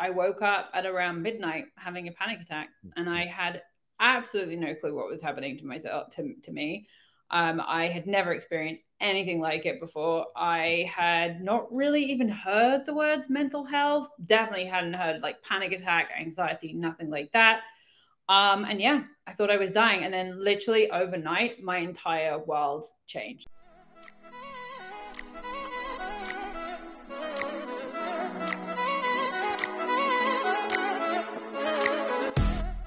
I woke up at around midnight having a panic attack, and I had absolutely no clue what was happening to myself to, to me. Um, I had never experienced anything like it before. I had not really even heard the words mental health. Definitely hadn't heard like panic attack, anxiety, nothing like that. Um, and yeah, I thought I was dying. And then literally overnight, my entire world changed.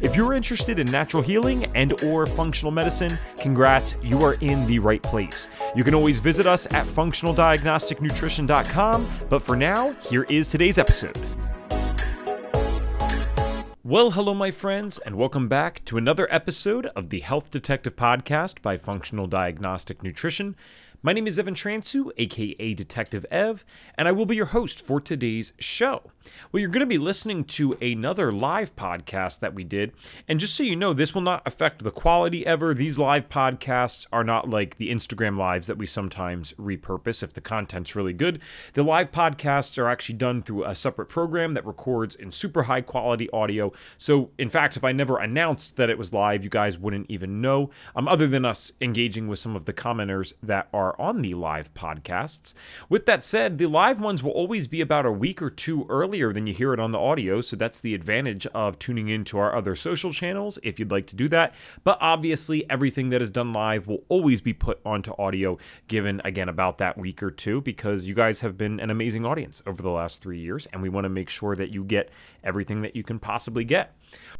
If you're interested in natural healing and or functional medicine, congrats, you are in the right place. You can always visit us at functionaldiagnosticnutrition.com, but for now, here is today's episode. Well, hello, my friends, and welcome back to another episode of the Health Detective Podcast by Functional Diagnostic Nutrition. My name is Evan Transue, aka Detective Ev, and I will be your host for today's show. Well, you're going to be listening to another live podcast that we did, and just so you know, this will not affect the quality ever. These live podcasts are not like the Instagram lives that we sometimes repurpose if the content's really good. The live podcasts are actually done through a separate program that records in super high quality audio. So, in fact, if I never announced that it was live, you guys wouldn't even know, um, other than us engaging with some of the commenters that are on the live podcasts. With that said, the live ones will always be about a week or two earlier than you hear it on the audio, so that's the advantage of tuning into our other social channels if you'd like to do that. But obviously, everything that is done live will always be put onto audio, given again about that week or two, because you guys have been an amazing audience over the last three years, and we want to make sure that you get everything that you can possibly get.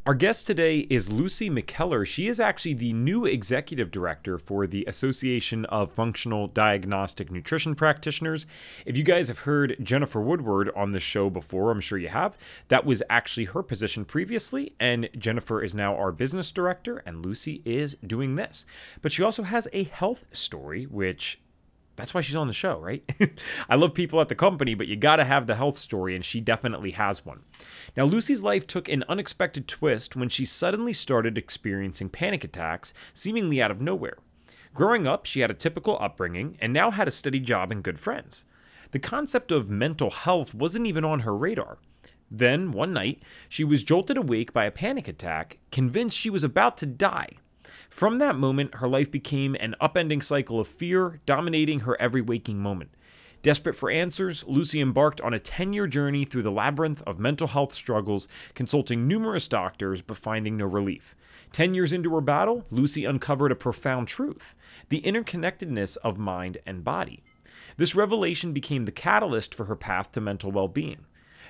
Our guest today is Lucy McKellar. She is actually the new executive director for the Association of Functional Diagnostic Nutrition Practitioners. If you guys have heard Jennifer Woodward on the show before, I'm sure you have, that was actually her position previously, and Jennifer is now our business director, and Lucy is doing this. But she also has a health story, which that's why she's on the show, right? I love people at the company, but you got to have the health story, and she definitely has one. Now, Lucy's life took an unexpected twist when she suddenly started experiencing panic attacks, seemingly out of nowhere. Growing up, she had a typical upbringing and now had a steady job and good friends. The concept of mental health wasn't even on her radar. Then, one night, she was jolted awake by a panic attack, convinced she was about to die. From that moment, her life became an upending cycle of fear, dominating her every waking moment. Desperate for answers, Lucy embarked on a 10 year journey through the labyrinth of mental health struggles, consulting numerous doctors but finding no relief. 10 years into her battle, Lucy uncovered a profound truth the interconnectedness of mind and body. This revelation became the catalyst for her path to mental well being.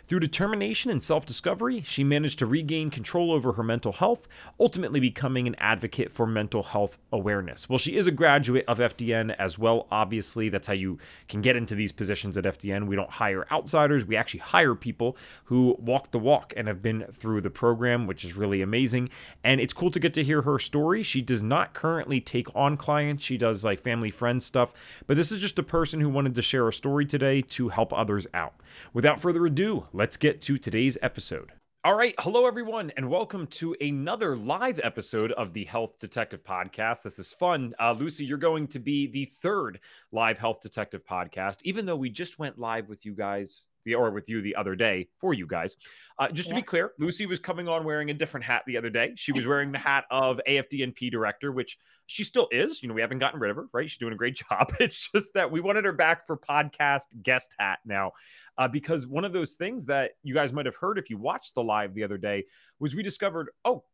Through determination and self discovery, she managed to regain control over her mental health, ultimately becoming an advocate for mental health awareness. Well, she is a graduate of FDN as well, obviously. That's how you can get into these positions at FDN. We don't hire outsiders, we actually hire people who walk the walk and have been through the program, which is really amazing. And it's cool to get to hear her story. She does not currently take on clients, she does like family friend stuff, but this is just a person who wanted to share a story today to help others out. Without further ado, let's get to today's episode. All right. Hello, everyone, and welcome to another live episode of the Health Detective Podcast. This is fun. Uh, Lucy, you're going to be the third live Health Detective podcast, even though we just went live with you guys, the, or with you the other day for you guys. Uh, just yeah. to be clear, Lucy was coming on wearing a different hat the other day. She was wearing the hat of AFDNP director, which she still is. You know, we haven't gotten rid of her, right? She's doing a great job. It's just that we wanted her back for podcast guest hat now uh, because one of those things that you guys might have heard if you watched the live the other day was we discovered, oh,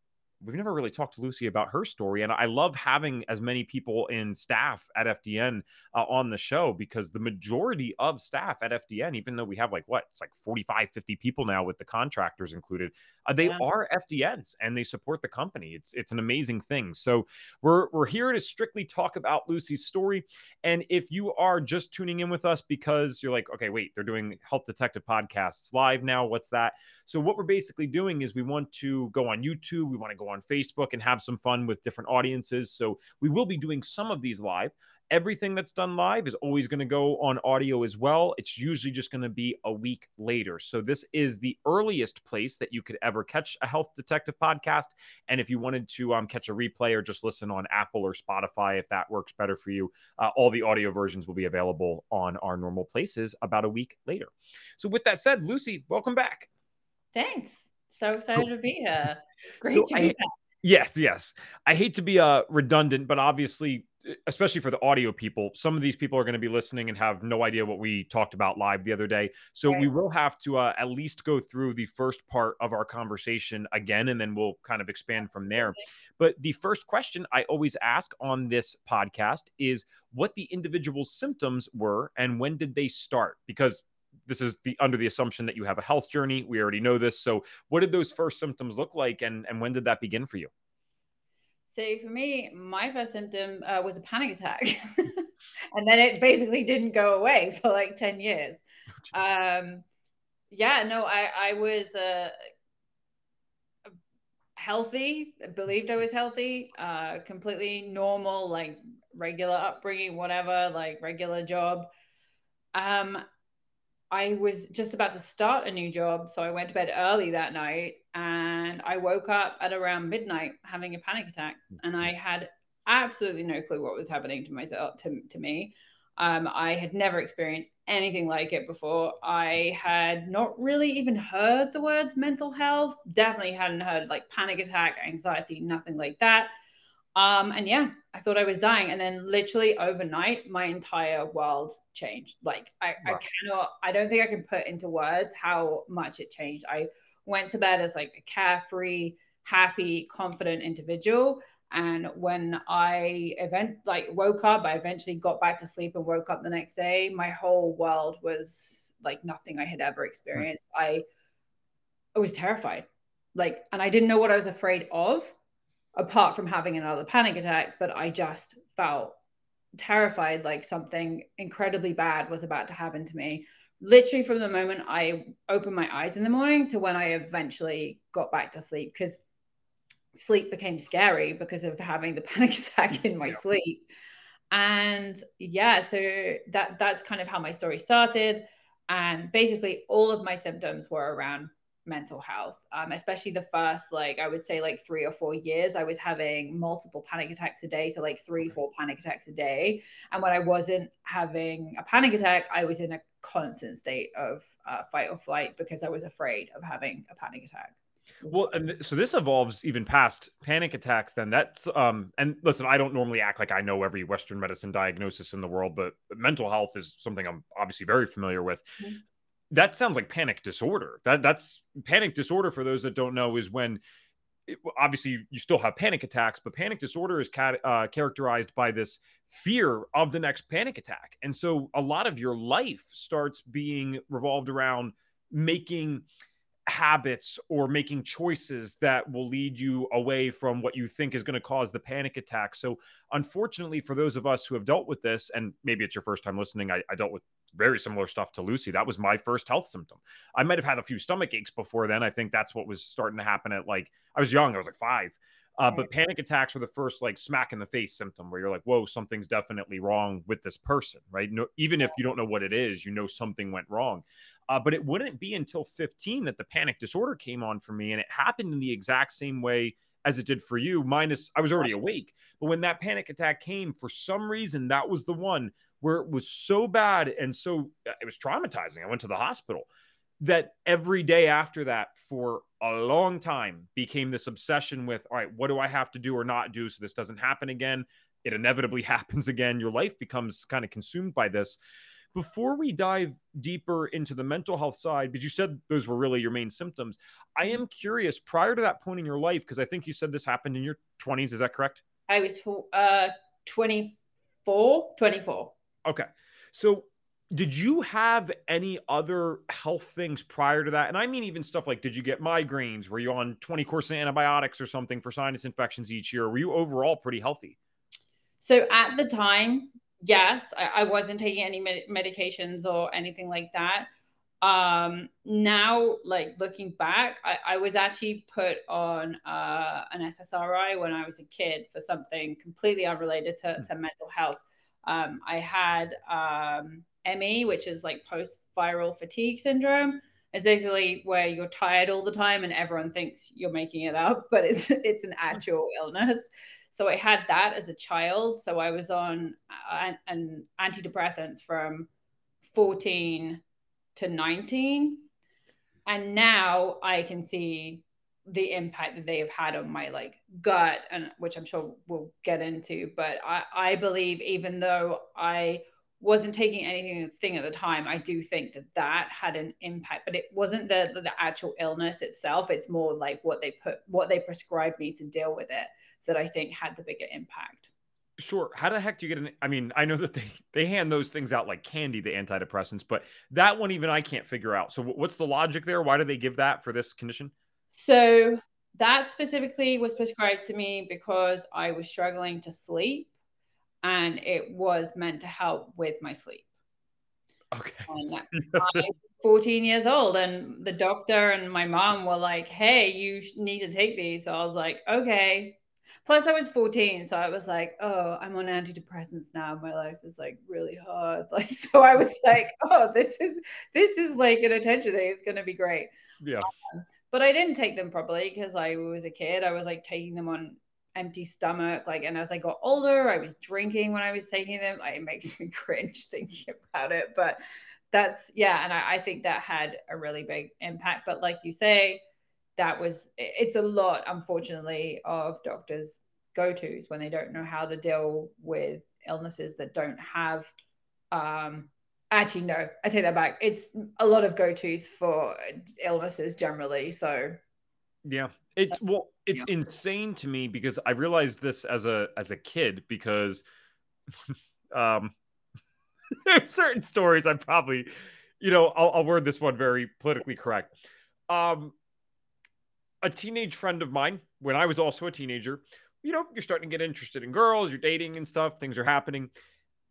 we've never really talked to Lucy about her story. And I love having as many people in staff at FDN uh, on the show because the majority of staff at FDN, even though we have like what, it's like 45, 50 people now with the contractors included, uh, they yeah. are FDNs and they support the company. It's it's an amazing thing. So we're we're here to strictly talk about Lucy's story. And if you are just tuning in with us because you're like, okay, wait, they're doing health detective podcasts live now. What's that? So what we're basically doing is we want to go on YouTube, we want to go on Facebook and have some fun with different audiences. So we will be doing some of these live everything that's done live is always going to go on audio as well. It's usually just going to be a week later. So this is the earliest place that you could ever catch a Health Detective podcast. And if you wanted to um, catch a replay or just listen on Apple or Spotify, if that works better for you, uh, all the audio versions will be available on our normal places about a week later. So with that said, Lucy, welcome back. Thanks. So excited cool. to be here. It's great so to be I, back. Yes, yes. I hate to be uh, redundant, but obviously especially for the audio people, some of these people are going to be listening and have no idea what we talked about live the other day. So right. we will have to uh, at least go through the first part of our conversation again, and then we'll kind of expand from there. But the first question I always ask on this podcast is what the individual symptoms were and when did they start? Because this is the under the assumption that you have a health journey. We already know this. So what did those first symptoms look like and, and when did that begin for you? So for me, my first symptom uh, was a panic attack, and then it basically didn't go away for like ten years. Oh, um, yeah, no, I I was uh, healthy, believed I was healthy, uh, completely normal, like regular upbringing, whatever, like regular job. Um, I was just about to start a new job, so I went to bed early that night and I woke up at around midnight having a panic attack and I had absolutely no clue what was happening to myself to, to me. Um, I had never experienced anything like it before. I had not really even heard the words mental health, definitely hadn't heard like panic attack, anxiety, nothing like that. Um, and yeah, I thought I was dying. And then literally overnight, my entire world changed. Like I, right. I cannot, I don't think I can put into words how much it changed. I went to bed as like a carefree, happy, confident individual. And when I event like woke up, I eventually got back to sleep and woke up the next day. My whole world was like nothing I had ever experienced. I, I was terrified. Like, and I didn't know what I was afraid of apart from having another panic attack, but I just felt terrified like something incredibly bad was about to happen to me. Literally from the moment I opened my eyes in the morning to when I eventually got back to sleep, because sleep became scary because of having the panic attack in my yeah. sleep. And yeah, so that that's kind of how my story started. And basically all of my symptoms were around mental health. Um, especially the first like i would say like three or four years i was having multiple panic attacks a day so like three four panic attacks a day. And when i wasn't having a panic attack i was in a constant state of uh, fight or flight because i was afraid of having a panic attack. Well and so this evolves even past panic attacks then. That's um and listen i don't normally act like i know every western medicine diagnosis in the world but mental health is something i'm obviously very familiar with. Mm-hmm that sounds like panic disorder. That that's panic disorder for those that don't know is when it, obviously you still have panic attacks, but panic disorder is cat, uh, characterized by this fear of the next panic attack, and so a lot of your life starts being revolved around making habits or making choices that will lead you away from what you think is going to cause the panic attack. So, unfortunately, for those of us who have dealt with this, and maybe it's your first time listening, I, I dealt with very similar stuff to Lucy. That was my first health symptom. I might have had a few stomach aches before then. I think that's what was starting to happen at like, I was young, I was like five. Uh, but panic attacks were the first like smack in the face symptom where you're like, whoa, something's definitely wrong with this person, right? No, even if you don't know what it is, you know something went wrong. Uh, but it wouldn't be until 15 that the panic disorder came on for me. And it happened in the exact same way as it did for you, minus I was already awake. But when that panic attack came, for some reason, that was the one where it was so bad and so uh, it was traumatizing. I went to the hospital that every day after that for a long time became this obsession with all right what do i have to do or not do so this doesn't happen again it inevitably happens again your life becomes kind of consumed by this before we dive deeper into the mental health side because you said those were really your main symptoms i am curious prior to that point in your life because i think you said this happened in your 20s is that correct i was uh 24 24 okay so did you have any other health things prior to that? And I mean, even stuff like, did you get migraines? Were you on 20 course of antibiotics or something for sinus infections each year? Were you overall pretty healthy? So at the time, yes, I, I wasn't taking any med- medications or anything like that. Um, now, like looking back, I, I was actually put on uh, an SSRI when I was a kid for something completely unrelated to, mm. to mental health Um, I had um, ME, which is like post viral fatigue syndrome. It's basically where you're tired all the time and everyone thinks you're making it up, but it's it's an actual illness. So I had that as a child. So I was on uh, an antidepressants from 14 to 19. And now I can see the impact that they have had on my like gut and which I'm sure we'll get into. But I, I believe even though I wasn't taking anything at the time, I do think that that had an impact, but it wasn't the, the actual illness itself. It's more like what they put, what they prescribed me to deal with it that I think had the bigger impact. Sure. How the heck do you get an? I mean, I know that they they hand those things out like candy, the antidepressants, but that one even I can't figure out. So what's the logic there? Why do they give that for this condition? So that specifically was prescribed to me because I was struggling to sleep, and it was meant to help with my sleep. Okay. I'm 14 years old, and the doctor and my mom were like, "Hey, you need to take these." So I was like, "Okay." Plus, I was 14, so I was like, oh, I'm on antidepressants now. My life is like really hard. Like, so I was like, oh, this is this is like an attention thing. It's gonna be great. Yeah. Um, but I didn't take them properly because I was a kid. I was like taking them on empty stomach. Like, and as I got older, I was drinking when I was taking them. Like, it makes me cringe thinking about it. But that's yeah, and I, I think that had a really big impact. But like you say, that was it's a lot unfortunately of doctors go-to's when they don't know how to deal with illnesses that don't have um actually no i take that back. It's a lot of go-to's for illnesses generally so. Yeah. It's well it's yeah. insane to me because i realized this as a as a kid because um there's certain stories i probably you know I'll, I'll word this one very politically correct. Um a teenage friend of mine, when I was also a teenager, you know, you're starting to get interested in girls, you're dating and stuff, things are happening.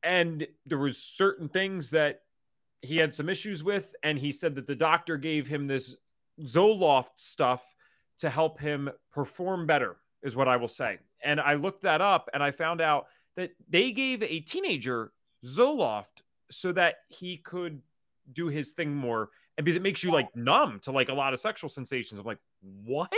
And there was certain things that he had some issues with. And he said that the doctor gave him this Zoloft stuff to help him perform better, is what I will say. And I looked that up and I found out that they gave a teenager Zoloft so that he could do his thing more and because it makes you like numb to like a lot of sexual sensations. I'm like, what?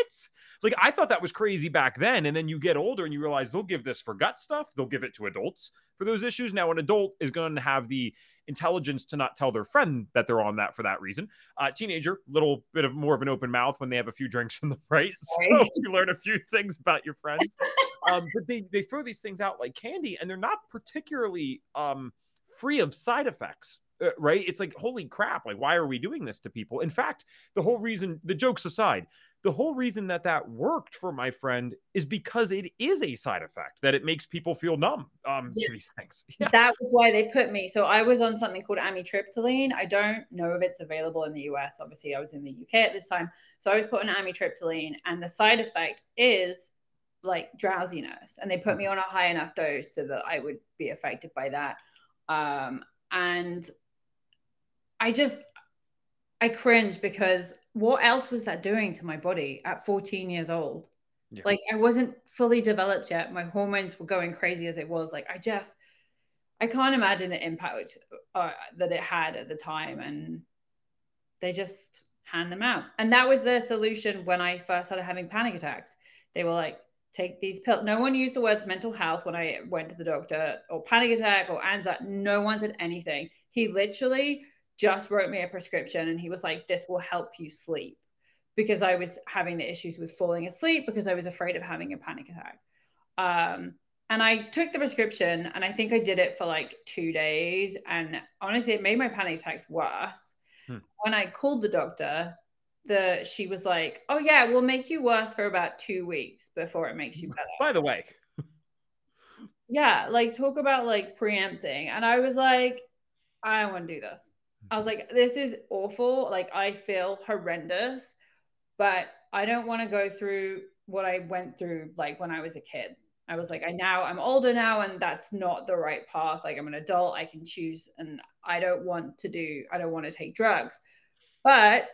Like I thought that was crazy back then, and then you get older and you realize they'll give this for gut stuff. They'll give it to adults for those issues. Now, an adult is going to have the intelligence to not tell their friend that they're on that for that reason. Uh, teenager, little bit of more of an open mouth when they have a few drinks in the right, so you learn a few things about your friends. um, but they they throw these things out like candy, and they're not particularly um, free of side effects uh, right? It's like, holy crap, like, why are we doing this to people? In fact, the whole reason, the jokes aside, the whole reason that that worked for my friend is because it is a side effect that it makes people feel numb um, yes. to these things. Yeah. That was why they put me. So I was on something called amitriptyline. I don't know if it's available in the US. Obviously, I was in the UK at this time. So I was put on amitriptyline, and the side effect is like drowsiness. And they put me on a high enough dose so that I would be affected by that. Um, and I just I cringe because what else was that doing to my body at 14 years old? Yeah. Like I wasn't fully developed yet. My hormones were going crazy as it was. Like I just I can't imagine the impact uh, that it had at the time and they just hand them out. And that was the solution when I first started having panic attacks. They were like, take these pills. No one used the words mental health when I went to the doctor or panic attack or anxiety. No one said anything. He literally just wrote me a prescription and he was like, This will help you sleep because I was having the issues with falling asleep because I was afraid of having a panic attack. Um, and I took the prescription and I think I did it for like two days. And honestly, it made my panic attacks worse. Hmm. When I called the doctor, the she was like, "Oh yeah, we'll make you worse for about two weeks before it makes you better." By the way, yeah, like talk about like preempting, and I was like, "I don't want to do this." I was like, this is awful. Like, I feel horrendous, but I don't want to go through what I went through like when I was a kid. I was like, I now I'm older now, and that's not the right path. Like, I'm an adult, I can choose, and I don't want to do, I don't want to take drugs. But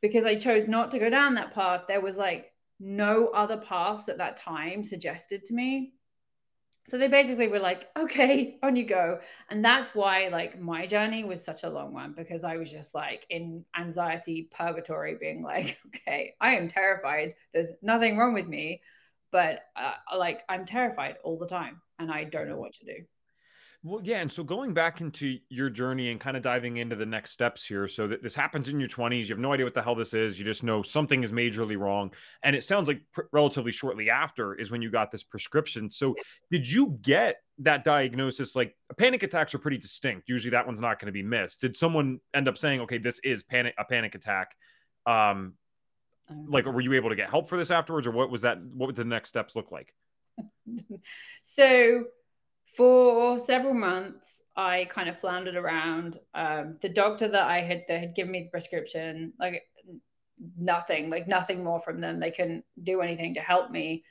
because I chose not to go down that path, there was like no other paths at that time suggested to me. So they basically were like, okay, on you go. And that's why like my journey was such a long one because I was just like in anxiety purgatory, being like, okay, I am terrified. There's nothing wrong with me, but uh, like I'm terrified all the time and I don't know what to do. Well, yeah, and so going back into your journey and kind of diving into the next steps here. So that this happens in your 20s, you have no idea what the hell this is. You just know something is majorly wrong, and it sounds like pr- relatively shortly after is when you got this prescription. So did you get that diagnosis? Like panic attacks are pretty distinct. Usually, that one's not going to be missed. Did someone end up saying, "Okay, this is panic a panic attack"? Um, like, were you able to get help for this afterwards, or what was that? What would the next steps look like? so for several months i kind of floundered around um, the doctor that i had that had given me the prescription like nothing like nothing more from them they couldn't do anything to help me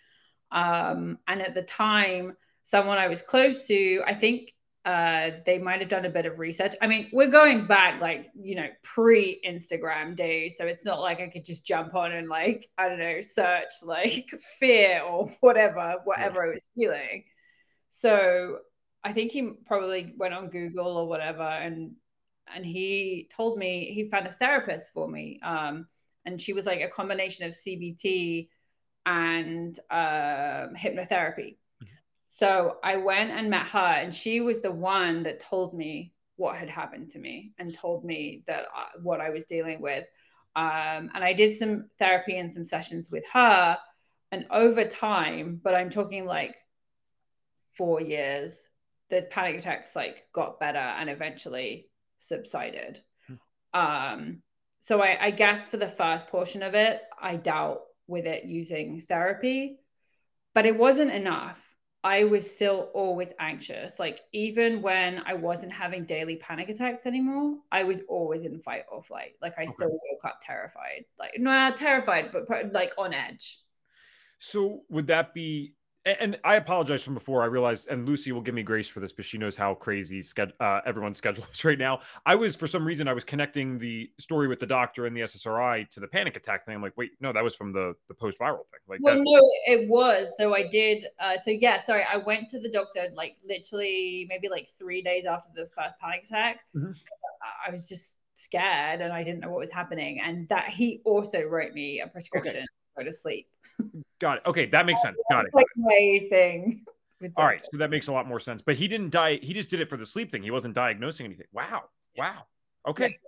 um, and at the time someone i was close to i think uh, they might have done a bit of research. I mean, we're going back like, you know, pre Instagram days. So it's not like I could just jump on and like, I don't know, search like fear or whatever, whatever I was feeling. So I think he probably went on Google or whatever, and and he told me he found a therapist for me, um, and she was like a combination of CBT and um, hypnotherapy. Mm-hmm. So I went and met her, and she was the one that told me what had happened to me and told me that uh, what I was dealing with. Um, and I did some therapy and some sessions with her. And over time, but I'm talking like four years, the panic attacks like got better and eventually subsided. Hmm. Um, so I, I guess for the first portion of it, I dealt with it using therapy, but it wasn't enough. I was still always anxious. Like even when I wasn't having daily panic attacks anymore, I was always in fight or flight. Like I okay. still woke up terrified. Like not terrified, but like on edge. So would that be and I apologize from before. I realized, and Lucy will give me grace for this, but she knows how crazy uh, everyone's schedule is right now. I was, for some reason, I was connecting the story with the doctor and the SSRI to the panic attack thing. I'm like, wait, no, that was from the the post viral thing. Like, well, that- no, it was. So I did. Uh, so yeah, sorry, I went to the doctor like literally maybe like three days after the first panic attack. Mm-hmm. I was just scared and I didn't know what was happening, and that he also wrote me a prescription. Okay go to sleep. Got it. Okay, that makes sense. Got it. Like my thing. All right, so that makes a lot more sense. But he didn't die. He just did it for the sleep thing. He wasn't diagnosing anything. Wow. Wow. Okay.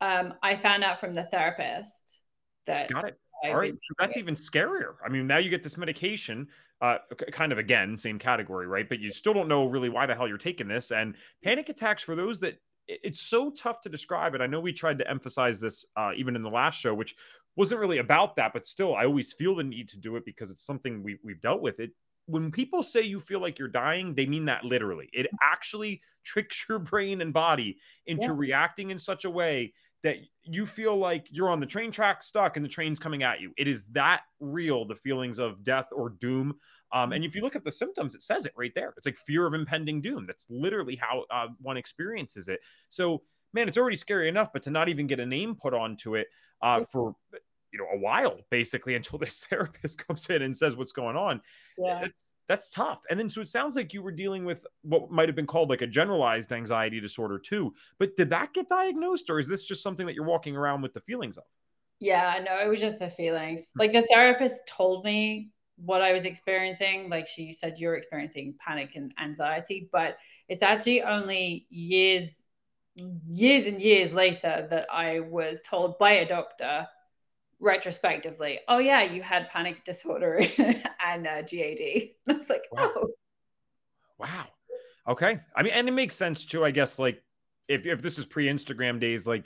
Um, I found out from the therapist that. Got it. All right, that's even scarier. I mean, now you get this medication, uh, kind of again, same category, right? But you still don't know really why the hell you're taking this. And panic attacks, for those that it's so tough to describe it. I know we tried to emphasize this uh, even in the last show, which wasn't really about that, but still, I always feel the need to do it because it's something we, we've dealt with. It when people say you feel like you're dying, they mean that literally. It actually tricks your brain and body into yeah. reacting in such a way that you feel like you're on the train track stuck and the train's coming at you. It is that real, the feelings of death or doom. Um, and if you look at the symptoms, it says it right there. It's like fear of impending doom. That's literally how uh, one experiences it. So, man, it's already scary enough, but to not even get a name put onto it uh, for you know a while basically until this therapist comes in and says what's going on. Yeah. That's that's tough. And then so it sounds like you were dealing with what might have been called like a generalized anxiety disorder too. But did that get diagnosed or is this just something that you're walking around with the feelings of? Yeah no it was just the feelings. Hmm. Like the therapist told me what i was experiencing. Like she said you're experiencing panic and anxiety but it's actually only years years and years later that i was told by a doctor retrospectively, oh yeah, you had panic disorder and uh, GAD. I was like, wow. oh, wow. Okay. I mean, and it makes sense too. I guess like if if this is pre-Instagram days, like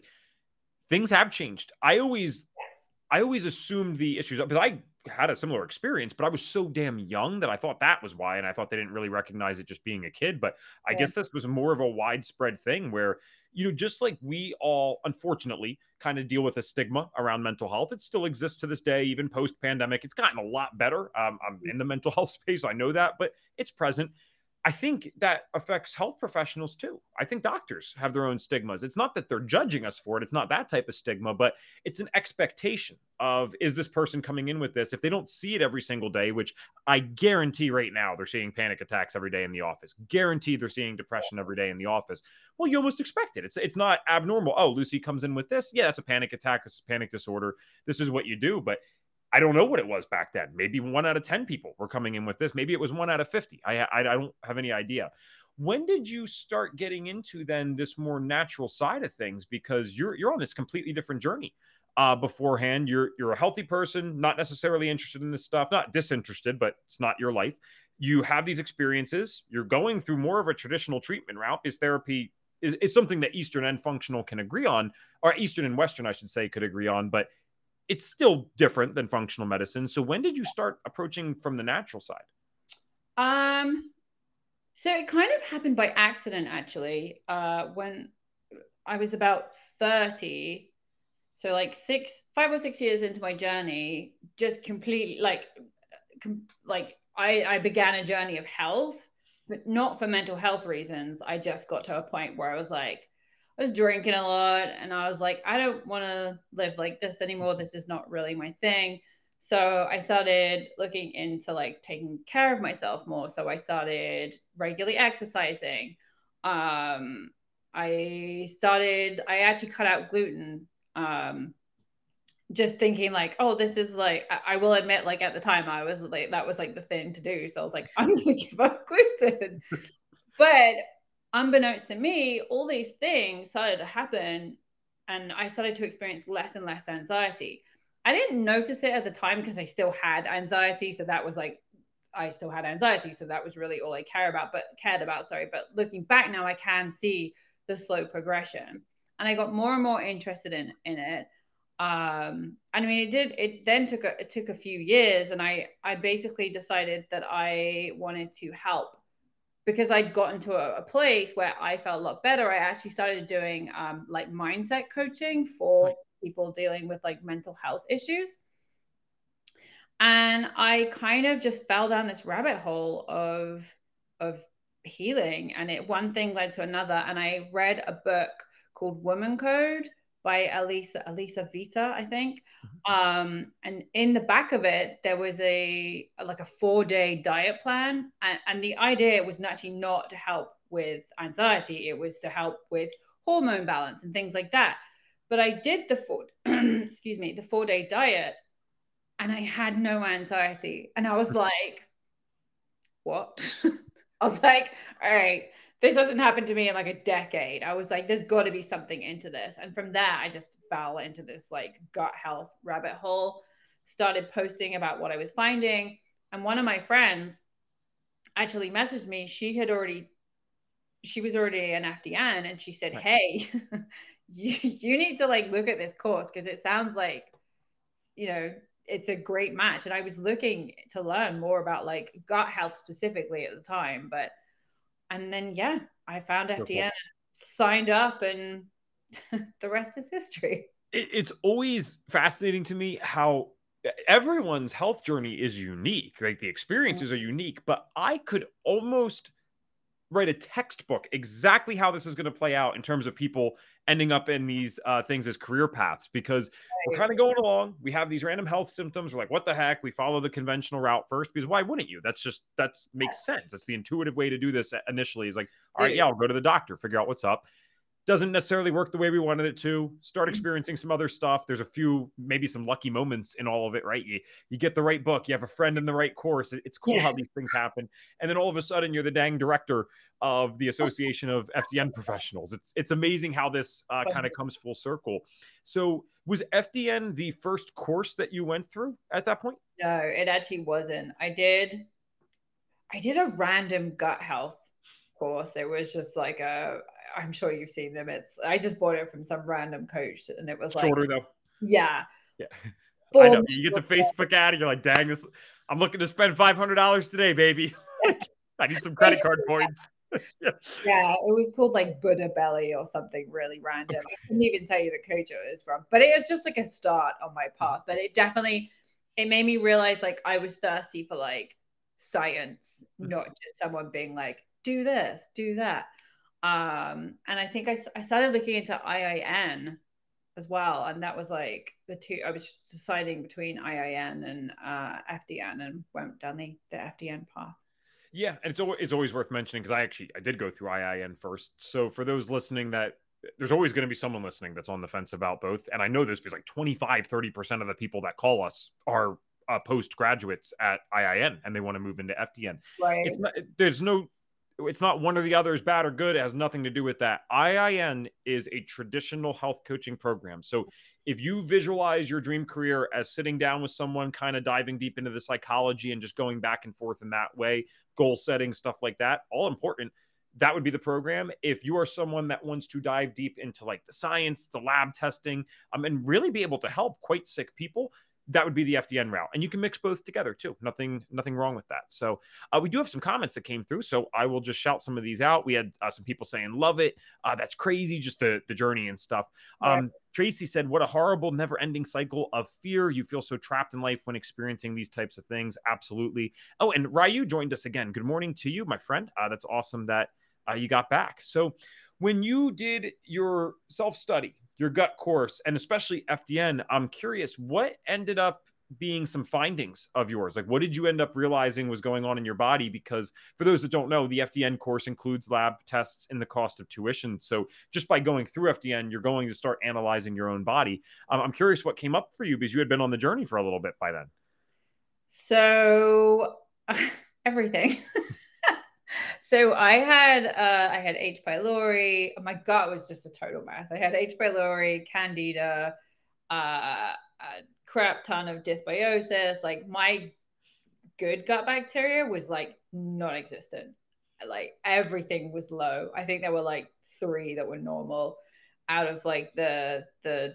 things have changed. I always, yes. I always assumed the issues because I had a similar experience, but I was so damn young that I thought that was why, and I thought they didn't really recognize it just being a kid. But I yeah. guess this was more of a widespread thing where you know, just like we all unfortunately kind of deal with a stigma around mental health, it still exists to this day, even post pandemic. It's gotten a lot better. Um, I'm in the mental health space, I know that, but it's present. I think that affects health professionals too. I think doctors have their own stigmas. It's not that they're judging us for it. It's not that type of stigma, but it's an expectation of is this person coming in with this? If they don't see it every single day, which I guarantee right now they're seeing panic attacks every day in the office. Guarantee they're seeing depression every day in the office. Well, you almost expect it. It's it's not abnormal. Oh, Lucy comes in with this. Yeah, that's a panic attack. It's a panic disorder. This is what you do. But I don't know what it was back then. Maybe one out of 10 people were coming in with this. Maybe it was one out of 50. I, I, I don't have any idea. When did you start getting into then this more natural side of things? Because you're you're on this completely different journey. Uh, beforehand, you're you're a healthy person, not necessarily interested in this stuff, not disinterested, but it's not your life. You have these experiences. You're going through more of a traditional treatment route. Is therapy is, is something that Eastern and functional can agree on, or Eastern and Western, I should say, could agree on. But it's still different than functional medicine. So when did you start approaching from the natural side? Um, so it kind of happened by accident, actually. Uh, when I was about 30, so like six, five or six years into my journey, just completely like, com- like I, I began a journey of health, but not for mental health reasons. I just got to a point where I was like, I was drinking a lot and I was like, I don't want to live like this anymore. This is not really my thing. So I started looking into like taking care of myself more. So I started regularly exercising. Um, I started, I actually cut out gluten. Um, just thinking like, oh, this is like, I, I will admit, like at the time I was like, that was like the thing to do. So I was like, I'm going to give up gluten. but unbeknownst to me, all these things started to happen and I started to experience less and less anxiety. I didn't notice it at the time because I still had anxiety. So that was like, I still had anxiety. So that was really all I care about, but cared about, sorry. But looking back now, I can see the slow progression. And I got more and more interested in, in it. Um, I mean, it did, it then took a, it took a few years and I, I basically decided that I wanted to help because I'd gotten to a, a, place where I felt a lot better, I actually started doing um, like mindset coaching for right. people dealing with like mental health issues. And I kind of just fell down this rabbit hole of of healing, and it one thing led to another. And I read a book called Woman Code by Elisa Alisa Vitar, I think. Mm-hmm. Um, and in the back of it, there was a like a four day diet plan, and, and the idea was actually not to help with anxiety; it was to help with hormone balance and things like that. But I did the four, excuse me, the four day diet, and I had no anxiety, and I was like, "What?" I was like, "All right." This hasn't happened to me in like a decade. I was like, there's got to be something into this. And from there, I just fell into this like gut health rabbit hole, started posting about what I was finding. And one of my friends actually messaged me. She had already, she was already an FDN. And she said, right. hey, you, you need to like look at this course because it sounds like, you know, it's a great match. And I was looking to learn more about like gut health specifically at the time, but and then yeah, I found FDN, signed up, and the rest is history. It's always fascinating to me how everyone's health journey is unique. Like the experiences mm-hmm. are unique, but I could almost write a textbook exactly how this is going to play out in terms of people ending up in these uh, things as career paths because we're kind of going along. We have these random health symptoms. We're like, what the heck? We follow the conventional route first because why wouldn't you? That's just that's makes sense. That's the intuitive way to do this initially. Is like, all right, yeah, I'll go to the doctor, figure out what's up doesn't necessarily work the way we wanted it to. Start mm-hmm. experiencing some other stuff. There's a few maybe some lucky moments in all of it right? You you get the right book you have a friend in the right course. It's cool yeah. how these things happen. And then all of a sudden you're the dang director of the association of fdn professionals. It's it's amazing how this uh, kind of comes full circle. So was fdn the first course that you went through at that point? No it actually wasn't. I did i did a random gut health course. It was just like a I'm sure you've seen them. It's I just bought it from some random coach, and it was like shorter though. Yeah. Yeah. I know. You get the Facebook ad, and you're like, "Dang this! I'm looking to spend five hundred dollars today, baby. I need some credit card points." yeah. yeah, it was called like Buddha Belly or something really random. Okay. I couldn't even tell you the coach it was from, but it was just like a start on my path. But it definitely it made me realize like I was thirsty for like science, mm-hmm. not just someone being like, do this, do that. Um, and I think I, I started looking into IIN as well. And that was like the two, I was deciding between IIN and uh, FDN and went down the, the FDN path. Yeah, and it's always, it's always worth mentioning because I actually I did go through IIN first. So for those listening that there's always going to be someone listening that's on the fence about both. And I know this because like 25, 30% of the people that call us are uh, postgraduates at IIN and they want to move into FDN. Right. It's not, there's no, it's not one or the other is bad or good. It has nothing to do with that. IIN is a traditional health coaching program. So if you visualize your dream career as sitting down with someone, kind of diving deep into the psychology and just going back and forth in that way, goal setting, stuff like that, all important that would be the program. If you are someone that wants to dive deep into like the science, the lab testing, um, and really be able to help quite sick people, that would be the FDN route. And you can mix both together too. Nothing, nothing wrong with that. So uh, we do have some comments that came through. So I will just shout some of these out. We had uh, some people saying, love it. Uh, that's crazy. Just the, the journey and stuff. Um, Tracy said, what a horrible, never ending cycle of fear. You feel so trapped in life when experiencing these types of things. Absolutely. Oh, and Ryu joined us again. Good morning to you, my friend. Uh, that's awesome that uh, you got back. So when you did your self study, your gut course, and especially FDN, I'm curious what ended up being some findings of yours? Like, what did you end up realizing was going on in your body? Because for those that don't know, the FDN course includes lab tests in the cost of tuition. So just by going through FDN, you're going to start analyzing your own body. Um, I'm curious what came up for you because you had been on the journey for a little bit by then. So, everything. So I had uh, I had H. pylori. My gut was just a total mess. I had H. pylori, candida, uh, a crap ton of dysbiosis. Like my good gut bacteria was like non-existent. Like everything was low. I think there were like three that were normal out of like the the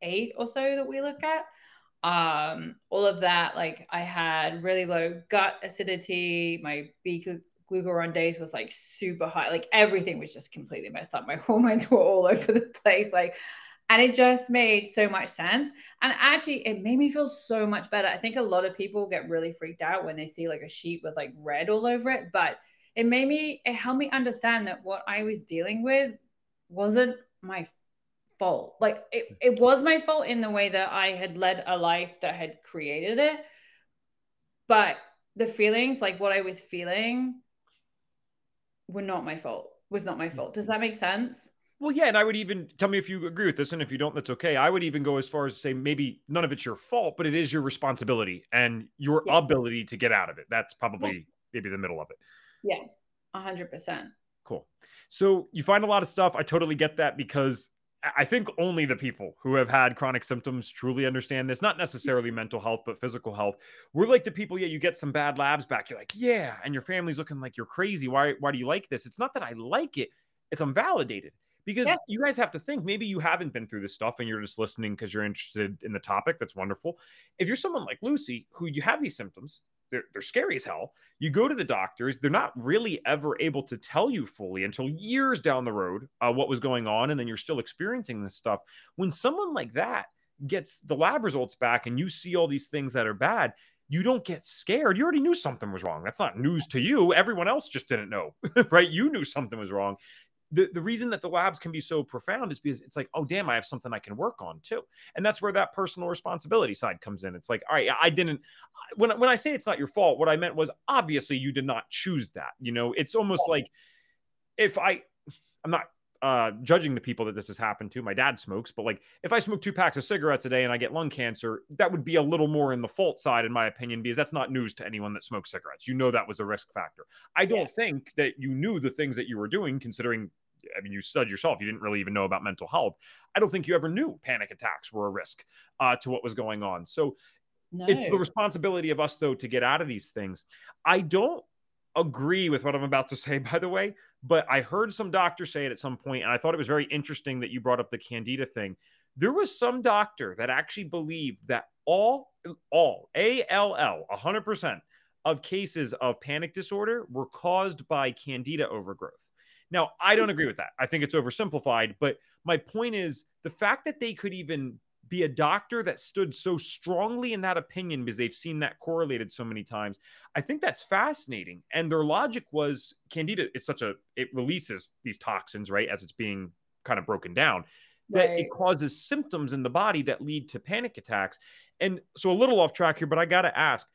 eight or so that we look at um all of that like i had really low gut acidity my beta glucuronidase was like super high. Like everything was just completely messed up. My hormones were all over the place. Like, and it just made so much sense. And actually, it made me feel so much better. I think a lot of people get really freaked out when they see like a sheet with like red all over it, but it made me, it helped me understand that what I was dealing with wasn't my fault. Like it, mm. it was my fault in the way that I had led a life that had created it. But the feelings, like what I was feeling, were not my fault. Was not my mm. fault. Does that make sense? Well, yeah, and I would even tell me if you agree with this, and if you don't, that's okay. I would even go as far as to say maybe none of it's your fault, but it is your responsibility and your yeah. ability to get out of it. That's probably yeah. maybe the middle of it. Yeah, a hundred percent. Cool. So you find a lot of stuff. I totally get that because I think only the people who have had chronic symptoms truly understand this, not necessarily mental health, but physical health. We're like the people, yeah, you get some bad labs back. You're like, yeah. And your family's looking like you're crazy. Why, why do you like this? It's not that I like it, it's unvalidated. Because yeah. you guys have to think maybe you haven't been through this stuff and you're just listening because you're interested in the topic. That's wonderful. If you're someone like Lucy, who you have these symptoms, they're, they're scary as hell. You go to the doctors, they're not really ever able to tell you fully until years down the road uh, what was going on, and then you're still experiencing this stuff. When someone like that gets the lab results back and you see all these things that are bad, you don't get scared. You already knew something was wrong. That's not news to you. Everyone else just didn't know, right? You knew something was wrong the, the reason that the labs can be so profound is because it's like, oh, damn, I have something I can work on too. And that's where that personal responsibility side comes in. It's like, all right, I didn't, when, when I say it's not your fault, what I meant was obviously you did not choose that. You know, it's almost like if I, I'm not uh, judging the people that this has happened to. My dad smokes, but like if I smoke two packs of cigarettes a day and I get lung cancer, that would be a little more in the fault side, in my opinion, because that's not news to anyone that smokes cigarettes. You know that was a risk factor. I don't yeah. think that you knew the things that you were doing, considering. I mean, you said yourself you didn't really even know about mental health. I don't think you ever knew panic attacks were a risk uh, to what was going on. So no. it's the responsibility of us, though, to get out of these things. I don't agree with what I'm about to say, by the way, but I heard some doctors say it at some point, and I thought it was very interesting that you brought up the candida thing. There was some doctor that actually believed that all, all, A L L, 100% of cases of panic disorder were caused by candida overgrowth. Now, I don't agree with that. I think it's oversimplified, but my point is the fact that they could even be a doctor that stood so strongly in that opinion because they've seen that correlated so many times. I think that's fascinating. And their logic was candida, it's such a, it releases these toxins, right, as it's being kind of broken down, that right. it causes symptoms in the body that lead to panic attacks. And so a little off track here, but I got to ask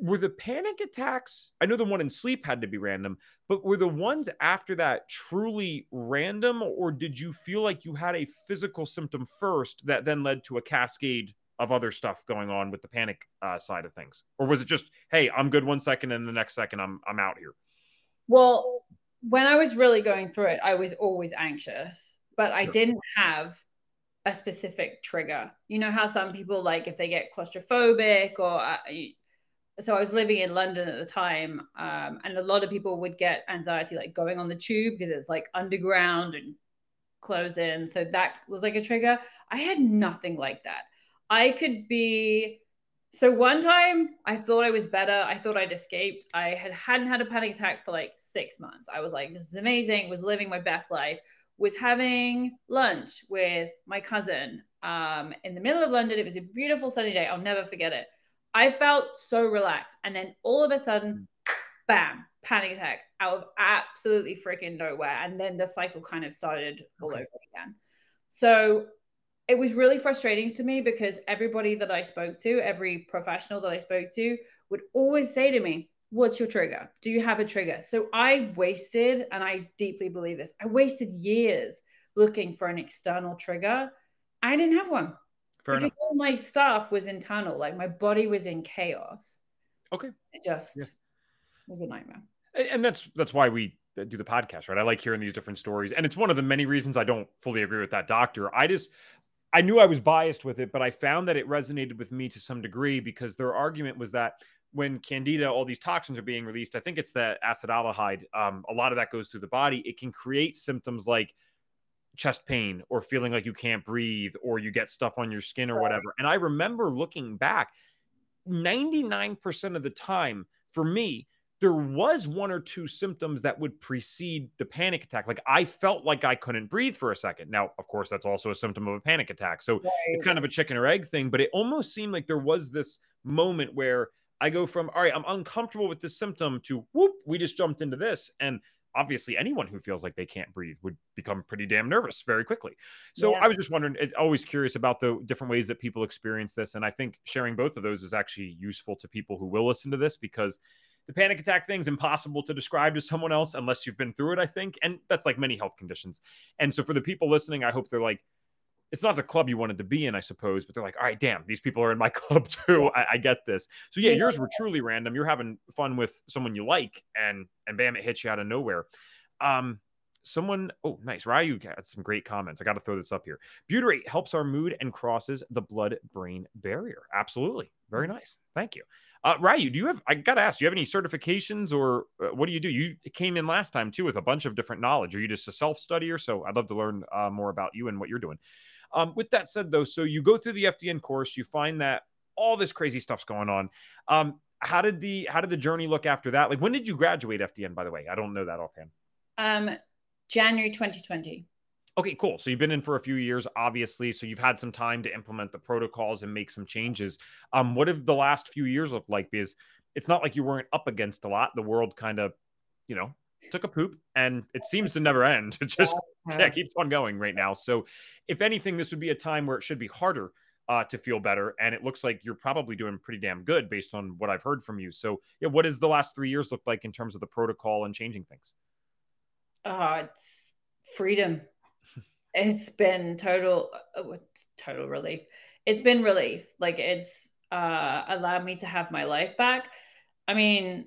were the panic attacks i know the one in sleep had to be random but were the ones after that truly random or did you feel like you had a physical symptom first that then led to a cascade of other stuff going on with the panic uh, side of things? Or was it just hey i'm good one second and the next second i'm i'm out here well when i was really going through it i was always anxious but sure. i didn't have a specific trigger. You know how some people like if they get claustrophobic or uh, so I was living in London at the time, um, and a lot of people would get anxiety like going on the tube because it's like underground and closed in. So that was like a trigger. I had nothing like that. I could be. So one time I thought I was better. I thought I'd escaped. I had hadn't had a panic attack for like six months. I was like, this is amazing. Was living my best life. Was having lunch with my cousin um, in the middle of London. It was a beautiful sunny day. I'll never forget it I felt so relaxed. And then all of a sudden, mm. bam, panic attack out of absolutely freaking nowhere. And then the cycle kind of started all okay. over again. So it was really frustrating to me because everybody that I spoke to, every professional that I spoke to, would always say to me, What's your trigger? Do you have a trigger? So I wasted, and I deeply believe this, I wasted years looking for an external trigger. I didn't have one. Fair because enough. all my stuff was internal. Like my body was in chaos. Okay. It just yeah. was a nightmare. And that's that's why we do the podcast, right? I like hearing these different stories. And it's one of the many reasons I don't fully agree with that doctor. I just I knew I was biased with it, but I found that it resonated with me to some degree because their argument was that when candida, all these toxins are being released, I think it's the acetaldehyde. Um, a lot of that goes through the body. It can create symptoms like chest pain or feeling like you can't breathe or you get stuff on your skin or whatever. And I remember looking back 99% of the time for me, there was one or two symptoms that would precede the panic attack. Like I felt like I couldn't breathe for a second. Now, of course, that's also a symptom of a panic attack. So right. it's kind of a chicken or egg thing, but it almost seemed like there was this moment where I go from, all right, I'm uncomfortable with this symptom to whoop, we just jumped into this. And obviously anyone who feels like they can't breathe would become pretty damn nervous very quickly. So yeah. I was just wondering, always curious about the different ways that people experience this. And I think sharing both of those is actually useful to people who will listen to this because the panic attack thing is impossible to describe to someone else unless you've been through it, I think. And that's like many health conditions. And so for the people listening, I hope they're like, it's not the club you wanted to be in, I suppose, but they're like, all right, damn, these people are in my club too. I, I get this. So yeah, yours were truly random. You're having fun with someone you like, and and bam, it hits you out of nowhere. Um, someone, oh, nice. Ryu got some great comments. I got to throw this up here. Butyrate helps our mood and crosses the blood brain barrier. Absolutely. Very mm-hmm. nice. Thank you. Uh, Ryu, do you have, I got to ask, do you have any certifications or uh, what do you do? You came in last time too with a bunch of different knowledge. Are you just a self studier? So I'd love to learn uh, more about you and what you're doing. Um, with that said, though, so you go through the FDN course, you find that all this crazy stuff's going on. Um, how did the how did the journey look after that? Like, when did you graduate FDN? By the way, I don't know that offhand. Um, January 2020. Okay, cool. So you've been in for a few years, obviously. So you've had some time to implement the protocols and make some changes. Um, what have the last few years looked like? Because it's not like you weren't up against a lot. The world kind of, you know, took a poop and it seems to never end. It just yeah, keeps on going right now. So, if anything, this would be a time where it should be harder uh, to feel better. And it looks like you're probably doing pretty damn good based on what I've heard from you. So, yeah, what does the last three years look like in terms of the protocol and changing things? Uh, it's freedom. it's been total, uh, total relief. It's been relief. Like it's uh, allowed me to have my life back. I mean,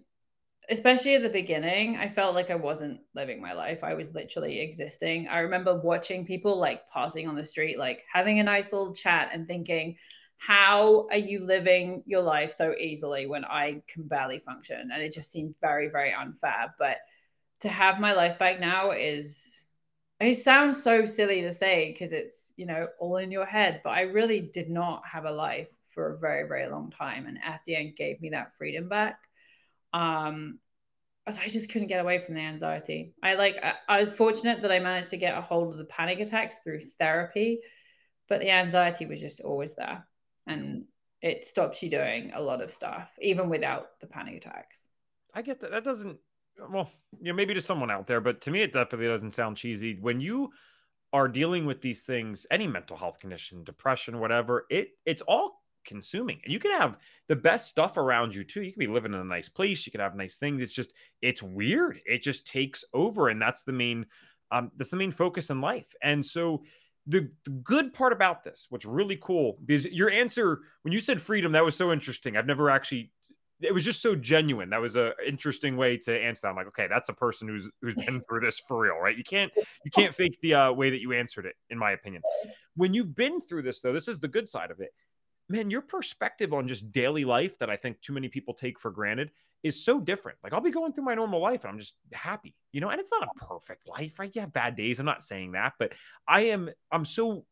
especially at the beginning, I felt like I wasn't living my life. I was literally existing. I remember watching people like passing on the street, like having a nice little chat and thinking, how are you living your life so easily when I can barely function? And it just seemed very, very unfair. But to have my life back now is, it sounds so silly to say because it's, you know, all in your head. But I really did not have a life for a very, very long time. And FDN gave me that freedom back um I just couldn't get away from the anxiety. I like I, I was fortunate that I managed to get a hold of the panic attacks through therapy. but the anxiety was just always there. And it stops you doing a lot of stuff, even without the panic attacks. I get that. That doesn't, well, you know, maybe to someone out there, but to me, it definitely doesn't sound cheesy. When you are dealing with these things, any mental health condition, depression, whatever, it it's all consuming. And you can have the best stuff around you too. You can be living in a nice place, you can have nice things. It's just it's weird. It just takes over and that's the main um that's the main focus in life. And so the, the good part about this, what's really cool, because your answer when you said freedom, that was so interesting. I've never actually it was just so genuine. That was a interesting way to answer that. I'm like, okay, that's a person who's who's been through this for real, right? You can't you can't fake the uh, way that you answered it, in my opinion. When you've been through this, though, this is the good side of it. Man, your perspective on just daily life that I think too many people take for granted is so different. Like I'll be going through my normal life and I'm just happy, you know, and it's not a perfect life, right? You have bad days. I'm not saying that, but I am I'm so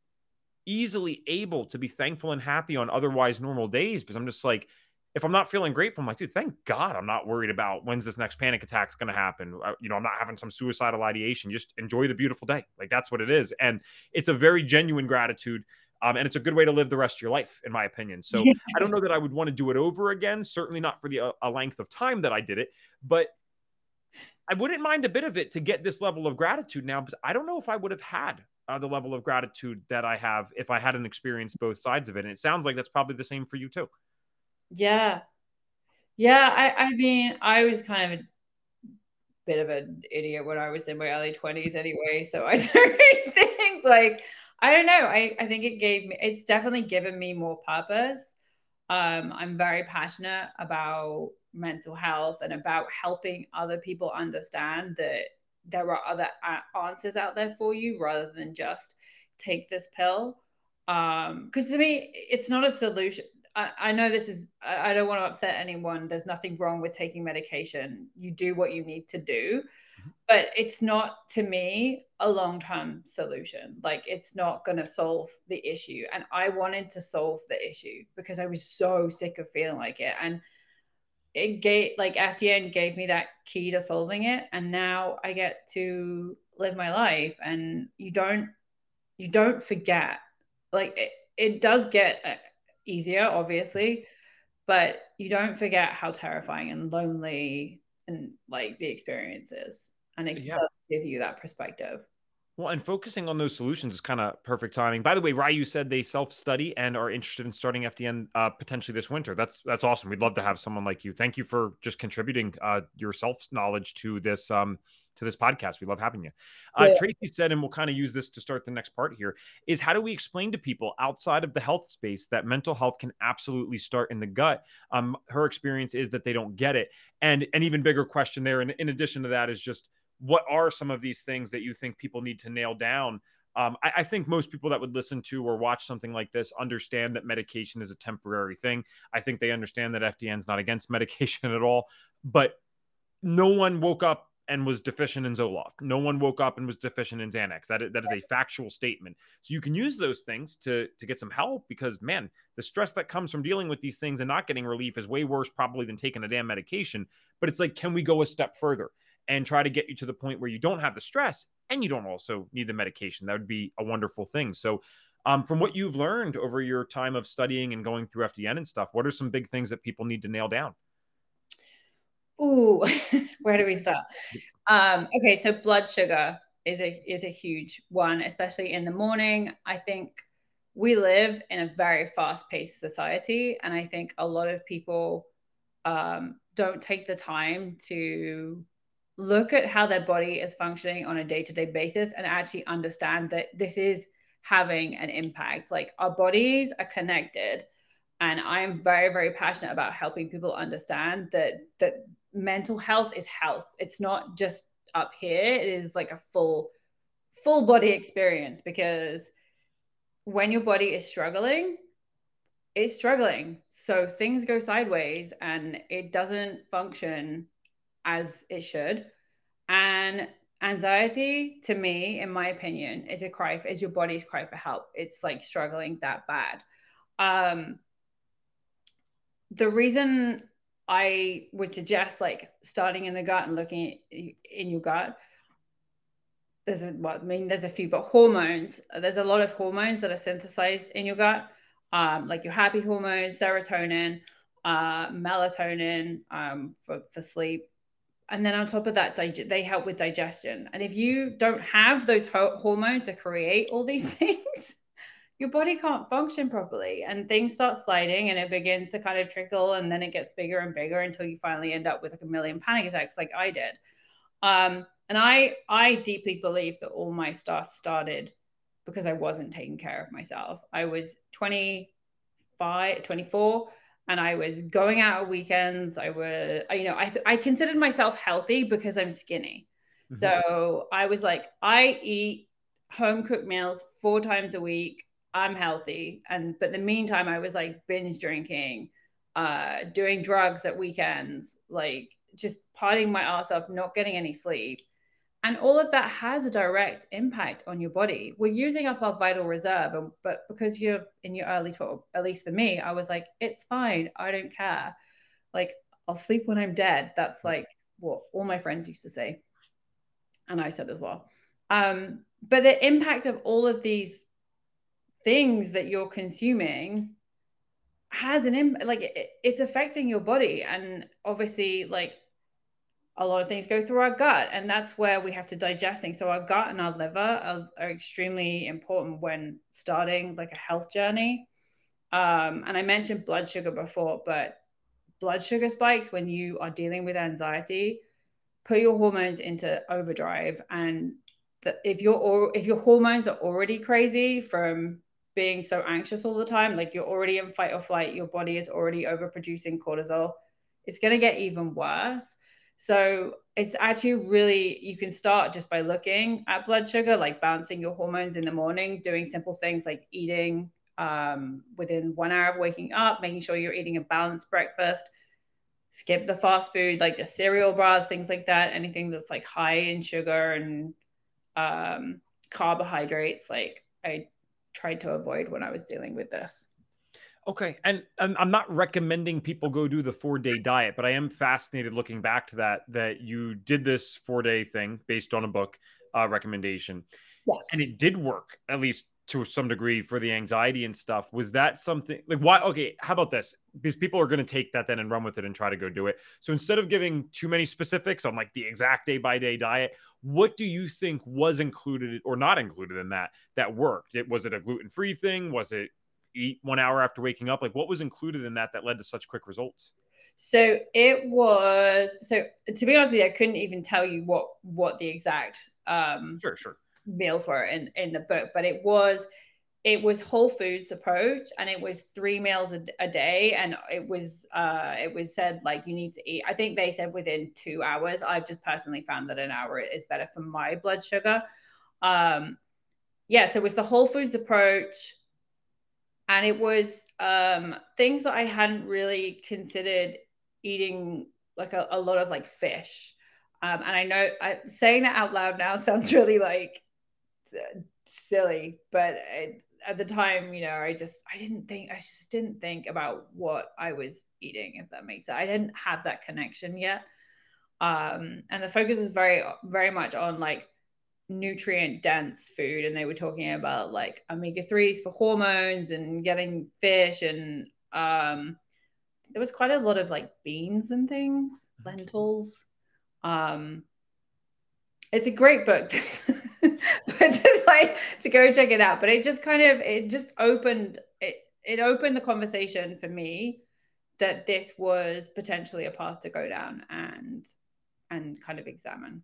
easily able to be thankful and happy on otherwise normal days because I'm just like, if I'm not feeling grateful, I'm like, dude, thank God I'm not worried about when's this next panic attack going to happen. Uh, you know, I'm not having some suicidal ideation. Just enjoy the beautiful day. Like that's what it is. And it's a very genuine gratitude. Um, and it's a good way to live the rest of your life, in my opinion. So I don't know that I would want to do it over again. Certainly not for the uh, a length of time that I did it, but I wouldn't mind a bit of it to get this level of gratitude now because I don't know if I would have had uh, the level of gratitude that I have if I hadn't experienced both sides of it. And it sounds like that's probably the same for you too. Yeah. Yeah. I, I mean, I was kind of bit of an idiot when I was in my early 20s anyway. So I don't think like, I don't know. I, I think it gave me, it's definitely given me more purpose. Um, I'm very passionate about mental health and about helping other people understand that there are other answers out there for you rather than just take this pill. Um, because to me, it's not a solution. I, I know this is, I, I don't want to upset anyone. There's nothing wrong with taking medication. You do what you need to do, mm-hmm. but it's not to me a long term solution. Like it's not going to solve the issue. And I wanted to solve the issue because I was so sick of feeling like it. And it gave like FDN gave me that key to solving it. And now I get to live my life and you don't, you don't forget like it, it does get easier, obviously, but you don't forget how terrifying and lonely and like the experience is. And it yeah. does give you that perspective. Well, and focusing on those solutions is kind of perfect timing. By the way, Ryu said they self-study and are interested in starting FDN uh, potentially this winter. That's that's awesome. We'd love to have someone like you. Thank you for just contributing uh, your self knowledge to this um, to this podcast. We love having you. Uh, yeah. Tracy said, and we'll kind of use this to start the next part here, is how do we explain to people outside of the health space that mental health can absolutely start in the gut? Um, her experience is that they don't get it. And an even bigger question there, in, in addition to that, is just what are some of these things that you think people need to nail down? Um, I, I, think most people that would listen to or watch something like this understand that medication is a temporary thing. I think they understand that FDN is not against medication at all, but no one woke up and was deficient in Zoloft. No one woke up and was deficient in Xanax. That is, that is a factual statement. So you can use those things to to get some help because man, the stress that comes from dealing with these things and not getting relief is way worse probably than taking a damn medication. But it's like, can we go a step further and try to get you to the point where you don't have the stress and you don't also need the medication? That would be a wonderful thing. So um, from what you've learned over your time of studying and going through FDN and stuff, what are some big things that people need to nail down? Ooh, where do we start? Um, okay, so blood sugar is a is a huge one, especially in the morning. I think we live in a very fast paced society, and I think a lot of people um, don't take the time to look at how their body is functioning on a day to day basis and actually understand that this is having an impact. Like our bodies are connected. And I'm very, very passionate about helping people understand that that mental health is health. It's not just up here. It is like a full full body experience because when your body is struggling, it's struggling. So things go sideways and it doesn't function as it should. And anxiety to me in my opinion is a cry is your body's cry for help it's like struggling that bad um the reason I would suggest like starting in the gut and looking in your gut. there's a well, I mean, there's a few, but hormones. There's a lot of hormones that are synthesized in your gut, um, like your happy hormones, serotonin, uh, melatonin um, for for sleep, and then on top of that, dig- they help with digestion. And if you don't have those ho- hormones to create all these things, your body can't function properly, and things start sliding, and it begins to kind of trickle, and then it gets bigger and bigger until you finally end up with like a million panic attacks, like I did. Um, and I I deeply believe that all my stuff started because I wasn't taking care of myself. I was 25, 24 and I was going out on weekends. I was, you know, I, I considered myself healthy because I'm skinny. Mm-hmm. So I was like, I eat home cooked meals four times a week. I'm healthy. And, but in the meantime, I was like binge drinking, uh, doing drugs at weekends, like just partying my ass off, not getting any sleep. And all of that has a direct impact on your body. We're using up our vital reserve, but because you're in your early 12, at least for me, I was like, it's fine. I don't care. Like, I'll sleep when I'm dead. That's mm. like what all my friends used to say. And I said as well. Um, but the impact of all of these things that you're consuming has an impact, like, it, it's affecting your body. And obviously, like, a lot of things go through our gut and that's where we have to digest things. So our gut and our liver are, are extremely important when starting like a health journey. Um, and i mentioned blood sugar before but blood sugar spikes when you are dealing with anxiety put your hormones into overdrive. And the, if your if your hormones are already crazy from being so anxious all the time like you're already in fight or flight your body is already overproducing cortisol it's going to get even worse so it's actually really, you can start just by looking at blood sugar, like balancing your hormones in the morning, doing simple things like eating um, within one hour of waking up, making sure you're eating a balanced breakfast, skip the fast food, like the cereal bars, things like that, anything that's like high in sugar and um, carbohydrates. Like I tried to avoid when I was dealing with this. Okay, and, and I'm not recommending people go do the four day diet, but I am fascinated looking back to that that you did this four day thing based on a book uh, recommendation, yes, and it did work at least to some degree for the anxiety and stuff. Was that something like why? Okay, how about this? Because people are going to take that then and run with it and try to go do it. So instead of giving too many specifics on like the exact day by day diet, what do you think was included or not included in that that worked? It was it a gluten free thing? Was it eat one hour after waking up? Like what was included in that that led to such quick results? So it was so to be honest with you, I couldn't even tell you what what the exact um sure, sure. meals were in in the book, but it was it was whole foods approach and it was three meals a, a, day and it was uh it was said like you need to eat i think they said within two hours i've just personally found that an hour is better for my blood sugar um yeah so it was the whole foods approach and it was um, things that I hadn't really considered eating, like a, a lot of like fish. Um, and I know I, saying that out loud now sounds really like silly, but it, at the time, you know, I just I didn't think I just didn't think about what I was eating, if that makes sense. I didn't have that connection yet. Um, and the focus is very very much on like nutrient dense food and they were talking about like omega 3s for hormones and getting fish and um there was quite a lot of like beans and things mm-hmm. lentils um it's a great book but to go check it out but it just kind of it just opened it it opened the conversation for me that this was potentially a path to go down and and kind of examine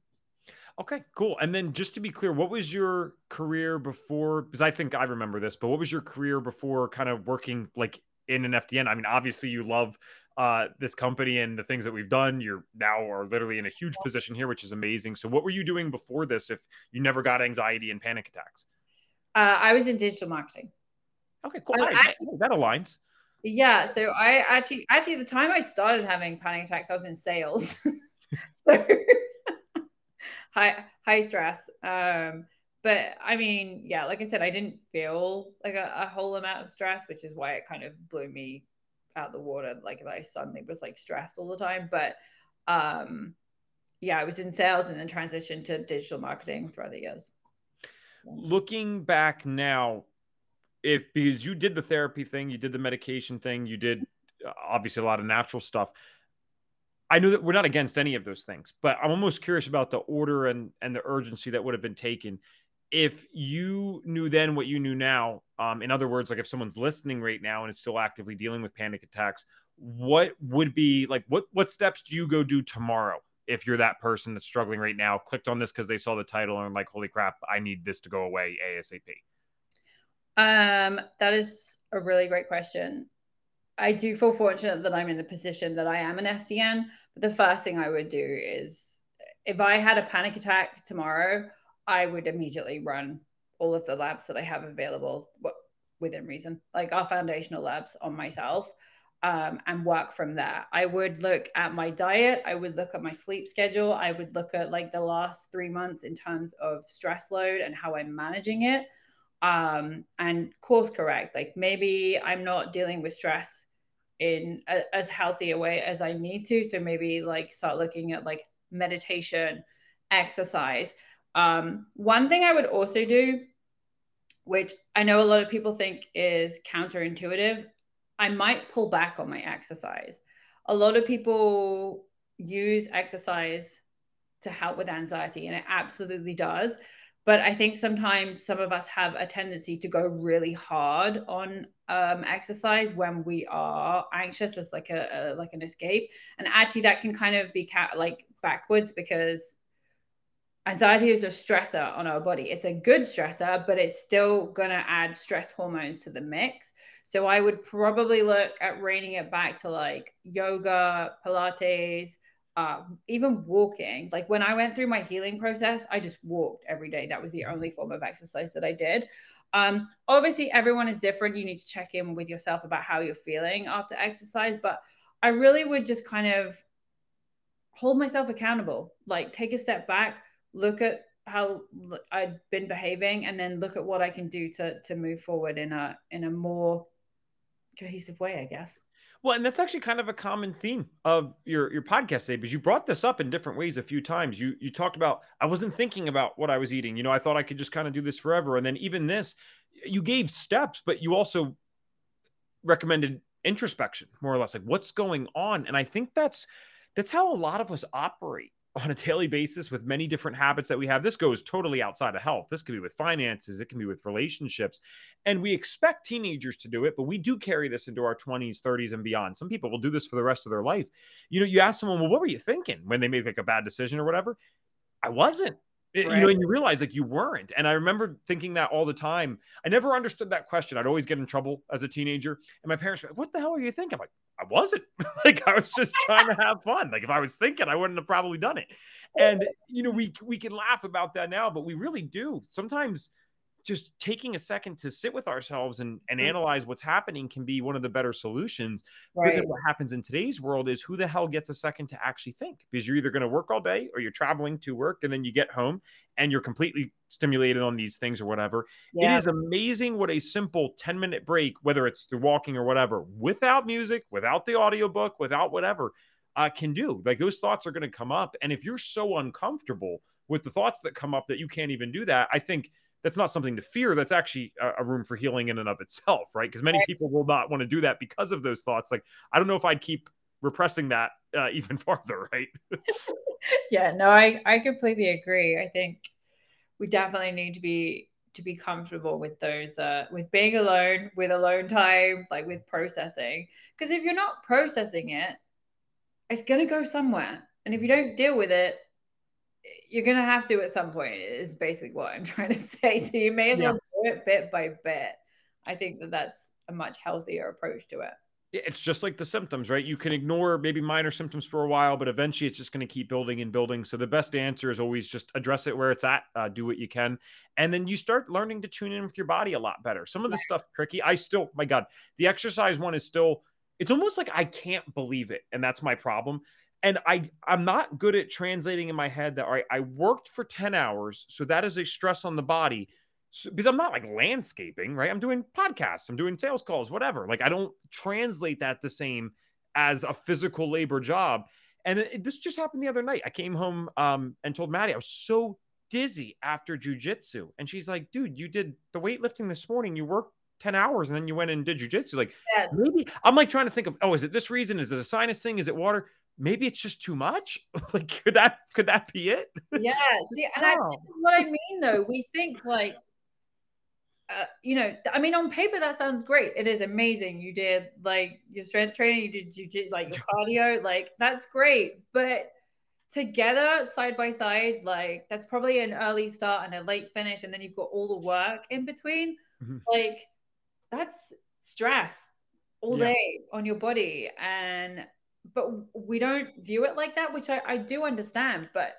Okay, cool. And then just to be clear, what was your career before? Because I think I remember this, but what was your career before kind of working like in an FDN? I mean, obviously you love uh, this company and the things that we've done. You're now are literally in a huge position here, which is amazing. So what were you doing before this if you never got anxiety and panic attacks? Uh, I was in digital marketing. Okay, cool. Right, actually, that, that aligns. Yeah. So I actually, actually, the time I started having panic attacks, I was in sales. so high high stress. Um, but I mean, yeah, like I said, I didn't feel like a, a, whole amount of stress, which is why it kind of blew me out the water. Like I suddenly was like stressed all the time. But um, yeah, I was in sales and then transitioned to digital marketing throughout the years. Looking back now, if because you did the therapy thing, you did the medication thing, you did uh, obviously a lot of natural stuff. I know that we're not against any of those things, but I'm almost curious about the order and and the urgency that would have been taken if you knew then what you knew now. Um, in other words, like if someone's listening right now and is still actively dealing with panic attacks, what would be like what what steps do you go do tomorrow if you're that person that's struggling right now? Clicked on this because they saw the title and like, holy crap, I need this to go away ASAP. Um, that is a really great question. I do feel fortunate that I'm in the position that I am an FDN. But the first thing I would do is if I had a panic attack tomorrow, I would immediately run all of the labs that I have available within reason, like our foundational labs on myself. Um, and work from there. I would look at my diet. I would look at my sleep schedule. I would look at like the last three months in terms of stress load and how I'm managing it um, and course correct. Like maybe I'm not dealing with stress in a, as healthy a way as I need to. So maybe like start looking at like meditation, exercise. Um, one thing I would also do, which I know a lot of people think is counterintuitive, I might pull back on my exercise. A lot of people use exercise to help with anxiety, and it absolutely does. But I think sometimes some of us have a tendency to go really hard on um, exercise when we are anxious as like a, a, like an escape, and actually that can kind of be ca- like backwards because anxiety is a stressor on our body. It's a good stressor, but it's still going to add stress hormones to the mix. So I would probably look at reining it back to like yoga, Pilates, uh, even walking. Like when I went through my healing process, I just walked every day. That was the only form of exercise that I did. Um, obviously, everyone is different. You need to check in with yourself about how you're feeling after exercise. But I really would just kind of hold myself accountable, like take a step back, look at how I've been behaving, and then look at what I can do to to move forward in a in a more cohesive way, I guess. Well, and that's actually kind of a common theme of your your podcast today because you brought this up in different ways a few times. You you talked about I wasn't thinking about what I was eating. You know, I thought I could just kind of do this forever. And then even this, you gave steps, but you also recommended introspection, more or less, like what's going on. And I think that's that's how a lot of us operate on a daily basis with many different habits that we have. This goes totally outside of health. This could be with finances, it can be with relationships. And we expect teenagers to do it, but we do carry this into our 20s, 30s, and beyond. Some people will do this for the rest of their life. You know, you ask someone, well, what were you thinking when they made like a bad decision or whatever? I wasn't. Right. You know, and you realize like you weren't. And I remember thinking that all the time. I never understood that question. I'd always get in trouble as a teenager. And my parents were like, What the hell are you thinking? I'm like, I wasn't. like I was just trying to have fun. Like if I was thinking, I wouldn't have probably done it. And you know, we we can laugh about that now, but we really do. Sometimes just taking a second to sit with ourselves and, and mm-hmm. analyze what's happening can be one of the better solutions. Right. What happens in today's world is who the hell gets a second to actually think? Because you're either going to work all day or you're traveling to work and then you get home and you're completely stimulated on these things or whatever. Yeah. It is amazing what a simple 10 minute break, whether it's through walking or whatever, without music, without the audiobook, without whatever, uh, can do. Like those thoughts are going to come up. And if you're so uncomfortable with the thoughts that come up that you can't even do that, I think – that's not something to fear. That's actually a, a room for healing in and of itself, right? Because many right. people will not want to do that because of those thoughts. Like, I don't know if I'd keep repressing that uh, even farther, right? yeah, no, I I completely agree. I think we definitely need to be to be comfortable with those uh with being alone with alone time like with processing because if you're not processing it it's going to go somewhere and if you don't deal with it you're gonna have to at some point is basically what i'm trying to say. So you may as yeah. well do it bit by bit. I think that that's a much healthier approach to it. It's just like the symptoms right? You can ignore maybe minor symptoms for a while but eventually it's just going to keep building and building. So the best answer is always just address it where it's at uh, do what you can. And then you start learning to tune in with your body a lot better. Some of the stuff tricky. I still my god the exercise one is still it's almost like i can't believe it and that's my problem and I I'm not good at translating in my head that all right, I worked for 10 hours, so that is a stress on the body. So, because I'm not like landscaping, right? I'm doing podcasts, I'm doing sales calls, whatever. Like I don't translate that the same as a physical labor job. And it, this just happened the other night. I came home um, and told Maddie I was so dizzy after jujitsu. And she's like, dude, you did the weightlifting this morning. You worked 10 hours and then you went and did jujitsu. Like, yeah. maybe I'm like trying to think of, oh, is it this reason? Is it a sinus thing? Is it water? Maybe it's just too much. like, could that could that be it? Yeah. See, and I what I mean though, we think like uh, you know, I mean, on paper that sounds great. It is amazing. You did like your strength training, you did you did like your cardio, like that's great. But together, side by side, like that's probably an early start and a late finish, and then you've got all the work in between. Mm-hmm. Like that's stress all yeah. day on your body, and but we don't view it like that, which I, I do understand. But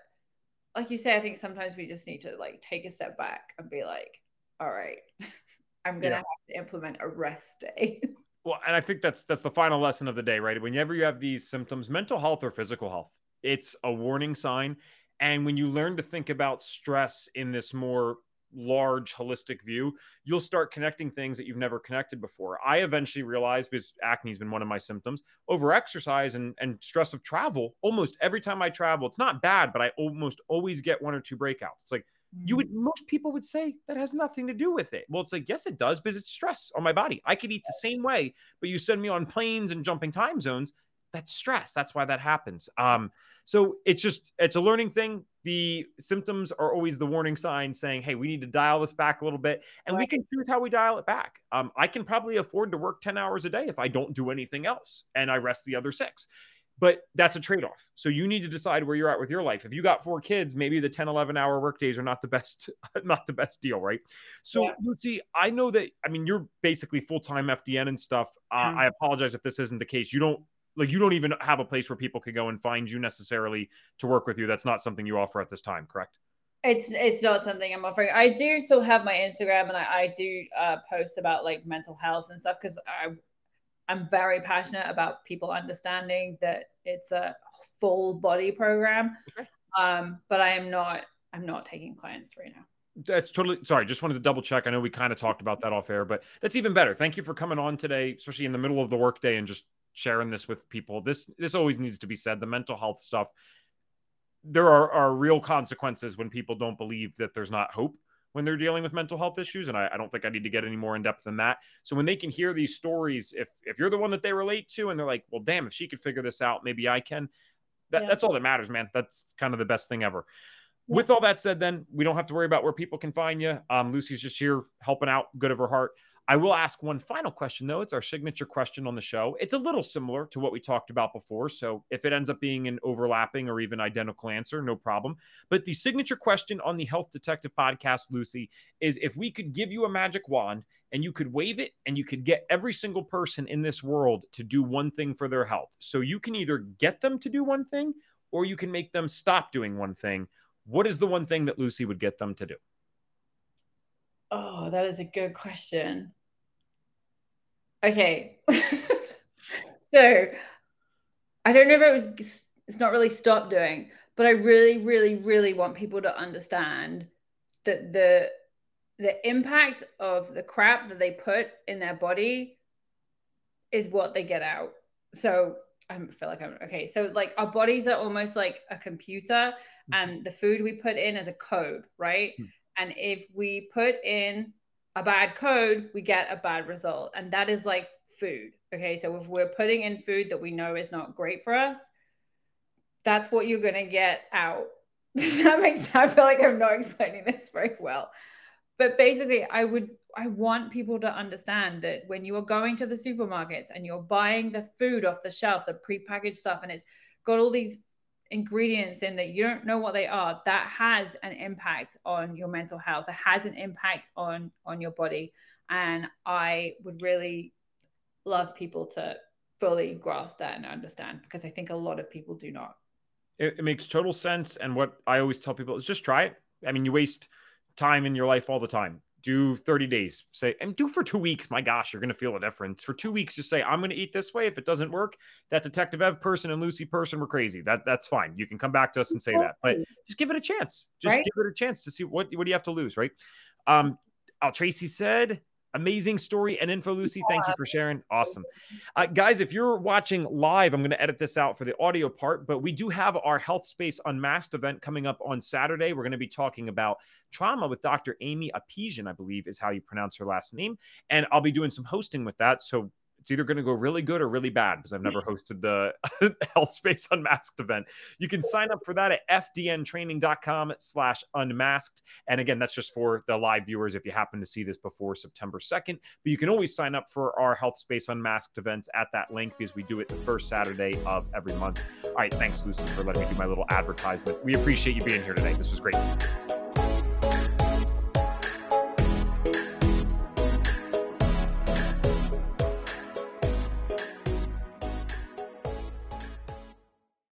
like you say, I think sometimes we just need to like take a step back and be like all right, I'm gonna yeah. have to implement a rest day. well, and I think that's that's the final lesson of the day, right? Whenever you have these symptoms, mental health or physical health, it's a warning sign. And when you learn to think about stress in this more large holistic view, you'll start connecting things that you've never connected before. I eventually realized because acne has been one of my symptoms, over exercise and, and stress of travel, almost every time I travel, it's not bad, but I almost always get one or two breakouts. It's like you would mm. most people would say that has nothing to do with it. Well, it's like, yes, it does, because it's stress on my body. I could eat the same way, but you send me on planes and jumping time zones. That's stress. That's why that happens. Um, so it's just it's a learning thing. The symptoms are always the warning sign saying, hey, we need to dial this back a little bit. And right. we can choose how we dial it back. Um, I can probably afford to work 10 hours a day if I don't do anything else and I rest the other six but that's a trade-off so you need to decide where you're at with your life if you got four kids maybe the 10 11 hour work days are not the best not the best deal right so yeah. lucy i know that i mean you're basically full-time fdn and stuff uh, mm-hmm. i apologize if this isn't the case you don't like you don't even have a place where people could go and find you necessarily to work with you that's not something you offer at this time correct it's it's not something I'm offering. I do still have my Instagram and I, I do uh, post about like mental health and stuff because I I'm very passionate about people understanding that it's a full body program. Okay. Um, but I am not I'm not taking clients right now. That's totally sorry. Just wanted to double check. I know we kind of talked about that off air, but that's even better. Thank you for coming on today, especially in the middle of the workday and just sharing this with people. This this always needs to be said. The mental health stuff. There are, are real consequences when people don't believe that there's not hope when they're dealing with mental health issues. And I, I, don't think I need to get any more in depth than that. So when they can hear these stories, if if you're the one that they relate to and they're like, well, damn, if she could figure this out, maybe I can. That, yeah. That's all that matters, man. That's kind of the best thing ever. Yeah. With all that said, then we don't have to worry about where people can find you. Um, Lucy's just here helping out, good of her heart. I will ask one final question, though. It's our signature question on the show. It's a little similar to what we talked about before. So if it ends up being an overlapping or even identical answer, no problem. But the signature question on the Health Detective podcast, Lucy, is if we could give you a magic wand and you could wave it and you could get every single person in this world to do one thing for their health. So you can either get them to do one thing or you can make them stop doing one thing. What is the one thing that Lucy would get them to do? Oh, that is a good question. Okay. so I don't know if it was it's not really stop doing, but I really, really, really want people to understand that the the impact of the crap that they put in their body is what they get out. So I feel like I'm okay. So like our bodies are almost like a computer, mm-hmm. and the food we put in is a code, right? Mm-hmm. And if we put in a bad code, we get a bad result. And that is like food. Okay. So if we're putting in food that we know is not great for us, that's what you're going to get out. Does that make sense? I feel like I'm not explaining this very well. But basically, I would, I want people to understand that when you are going to the supermarkets and you're buying the food off the shelf, the prepackaged stuff, and it's got all these ingredients in that you don't know what they are that has an impact on your mental health. It has an impact on on your body. And i would really love people to fully grasp that and understand because i think a lot of people do not. It, it makes total sense. And what i always tell people is just try it. I mean you waste time in your life all the time do 30 days. Say and do for two weeks. My gosh you're going to feel a difference. For two weeks just say i'm going to eat this way. If it doesn't work that detective ev person and lucy person were crazy. That that's fine. You can come back to us and say that. But just give it a chance. Just right? give it a chance to see what what do you have to lose right? Um oh, tracy said Amazing story and info, Lucy. Thank you for sharing. Awesome. Uh, guys, if you're watching live, I'm going to edit this out for the audio part, but we do have our Health Space Unmasked event coming up on Saturday. We're going to be talking about trauma with Dr. Amy Apesian, I believe is how you pronounce her last name. And I'll be doing some hosting with that. So it's either going to go really good or really bad because I've never hosted the Health Space Unmasked event. You can sign up for that at fdntraining.com slash unmasked. And again, that's just for the live viewers if you happen to see this before September 2nd. But you can always sign up for our Health Space Unmasked events at that link because we do it the first Saturday of every month. All right. Thanks, Lucy, for letting me do my little advertisement. We appreciate you being here today. This was great.